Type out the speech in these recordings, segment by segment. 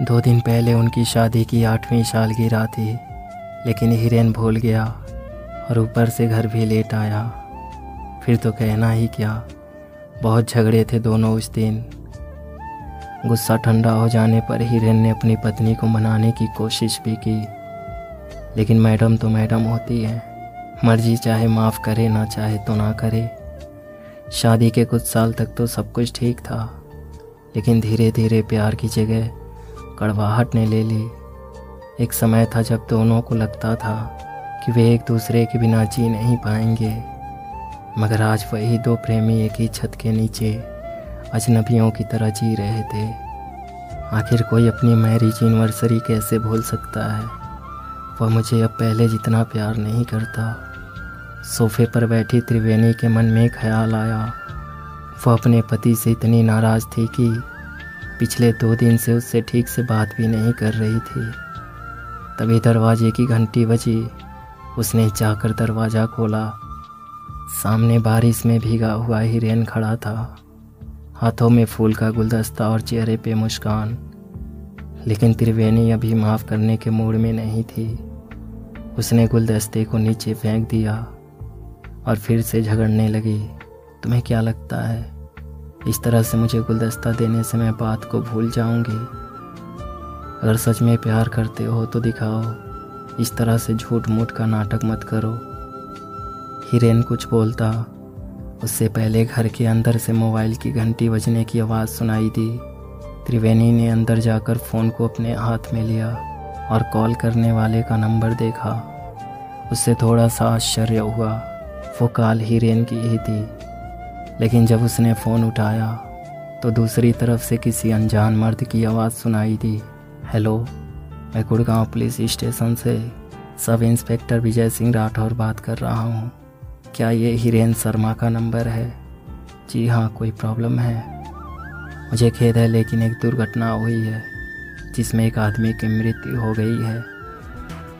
दो दिन पहले उनकी शादी की आठवीं सालगिरह थी, लेकिन हिरेन भूल गया और ऊपर से घर भी लेट आया। फिर तो कहना ही क्या, बहुत झगड़े थे दोनों उस दिन। गुस्सा ठंडा हो जाने पर हिरेन ने अपनी पत्नी को मनाने की कोशिश भी की, लेकिन मैडम तो मैडम होती है। मर्ज़ी चाहे माफ़ करे, ना चाहे तो ना करे। शादी के कुछ साल तक तो सब कुछ ठीक था, लेकिन धीरे धीरे प्यार की जगह कड़वाहट ने ले ली। एक समय था जब दोनों को लगता था कि वे एक दूसरे के बिना जी नहीं पाएँगे। मगर आज वही दो प्रेमी एक ही छत के नीचे अजनबियों की तरह जी रहे थे। आखिर कोई अपनी मैरिज एनिवर्सरी कैसे भूल सकता है? वह मुझे अब पहले जितना प्यार नहीं करता। सोफे पर बैठी त्रिवेणी के मन में ख्याल आया। वह अपने पति से इतनी नाराज़ थी कि पिछले दो दिन से उससे ठीक से बात भी नहीं कर रही थी। तभी दरवाजे की घंटी बजी। उसने जाकर दरवाज़ा खोला। सामने बारिश में भीगा हुआ हिरेन खड़ा था। हाथों में फूल का गुलदस्ता और चेहरे पे मुस्कान। लेकिन त्रिवेणी अभी माफ़ करने के मूड में नहीं थी। उसने गुलदस्ते को नीचे फेंक दिया और फिर से झगड़ने लगी। तुम्हें क्या लगता है? इस तरह से मुझे गुलदस्ता देने से मैं बात को भूल जाऊँगी। अगर सच में प्यार करते हो तो दिखाओ। इस तरह से झूठ मूठ का नाटक मत करो। हिरेन कुछ बोलता। उससे पहले घर के अंदर से मोबाइल की घंटी बजने की आवाज़ सुनाई दी। त्रिवेणी ने अंदर जाकर फ़ोन को अपने हाथ में लिया और कॉल करने वाले का नंबर देखा। उससे थोड़ा सा आश्चर्य हुआ। वो कॉल हिरेन की ही थी। लेकिन जब उसने फ़ोन उठाया तो दूसरी तरफ़ से किसी अनजान मर्द की आवाज़ सुनाई दी, हेलो, मैं गुड़गांव पुलिस स्टेशन से सब इंस्पेक्टर विजय सिंह राठौर बात कर रहा हूँ। क्या ये हिरेन शर्मा का नंबर है? जी हाँ कोई प्रॉब्लम है। मुझे खेद है, लेकिन एक दुर्घटना हुई है, जिसमें एक आदमी की मृत्यु हो गई है।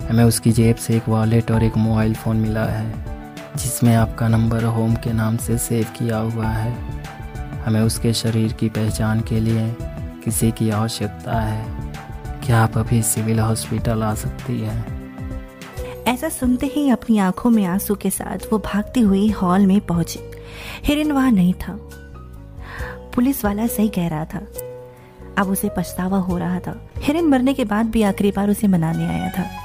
हमें उसकी जेब से एक वॉलेट और एक मोबाइल फ़ोन मिला है। जिसमें आपका नंबर होम के नाम से सेव किया हुआ है। हमें उसके शरीर की पहचान के लिए किसी की आवश्यकता है क्या आप अभी सिविल हॉस्पिटल आ सकती हैं। ऐसा सुनते ही अपनी आँखों में आँसू के साथ वो भागती हुई हॉल में पहुँची। हिरन वहाँ नहीं था। पुलिस वाला सही कह रहा था। अब उसे पछतावा हो रहा था। हिरन मरने के बाद भी आखिरी बार उसे मनाने आया था।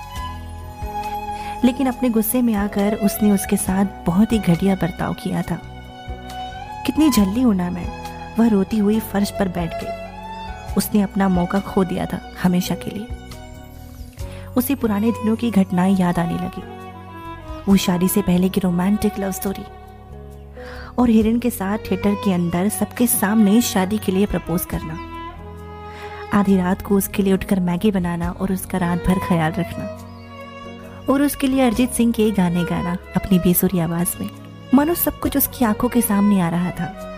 लेकिन अपने गुस्से में आकर उसने उसके साथ बहुत ही घटिया बर्ताव किया था। कितनी झल्ली होना मैं, वह रोती हुई फर्श पर बैठ गई। उसने अपना मौका खो दिया था हमेशा के लिए। उसे पुराने दिनों की घटनाएँ याद आने लगी। वो शादी से पहले की रोमांटिक लव स्टोरी और हिरन के साथ थिएटर के अंदर सबके सामने शादी के लिए प्रपोज करना। आधी रात को उसके लिए उठकर मैगी बनाना और उसका रात भर ख्याल रखना। और उसके लिए अरिजीत सिंह के गाने गाना, अपनी बेसुरी आवाज़ में। मनो, सब कुछ उसकी आँखों के सामने आ रहा था।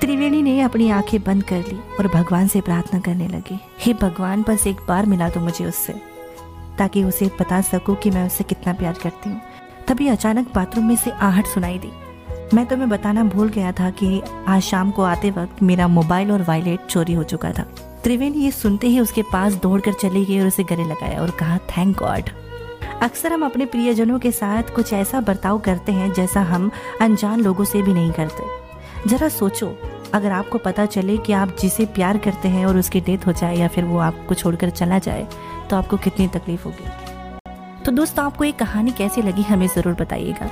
त्रिवेणी ने अपनी आँखें बंद कर ली और भगवान से प्रार्थना करने लगी। हे भगवान, बस एक बार मिला दो मुझे उससे, ताकि उसे बता सकूँ कि मैं उसे कितना प्यार करती हूँ। तभी अचानक बाथरूम में से आहट सुनाई दी। मैं तुम्हें बताना भूल गया था कि आज शाम को आते वक्त मेरा मोबाइल और वायलेट चोरी हो चुका था। त्रिवेणी ये सुनते ही उसके पास दौड़कर चली गई और उसे गले लगाया और कहा थैंक गॉड अक्सर हम अपने प्रियजनों के साथ कुछ ऐसा बर्ताव करते हैं जैसा हम अनजान लोगों से भी नहीं करते। जरा सोचो, अगर आपको पता चले कि आप जिसे प्यार करते हैं और उसकी डेथ हो जाए या फिर वो आपको छोड़कर चला जाए तो आपको कितनी तकलीफ़ होगी। तो दोस्तों, आपको ये कहानी कैसी लगी हमें ज़रूर बताइएगा।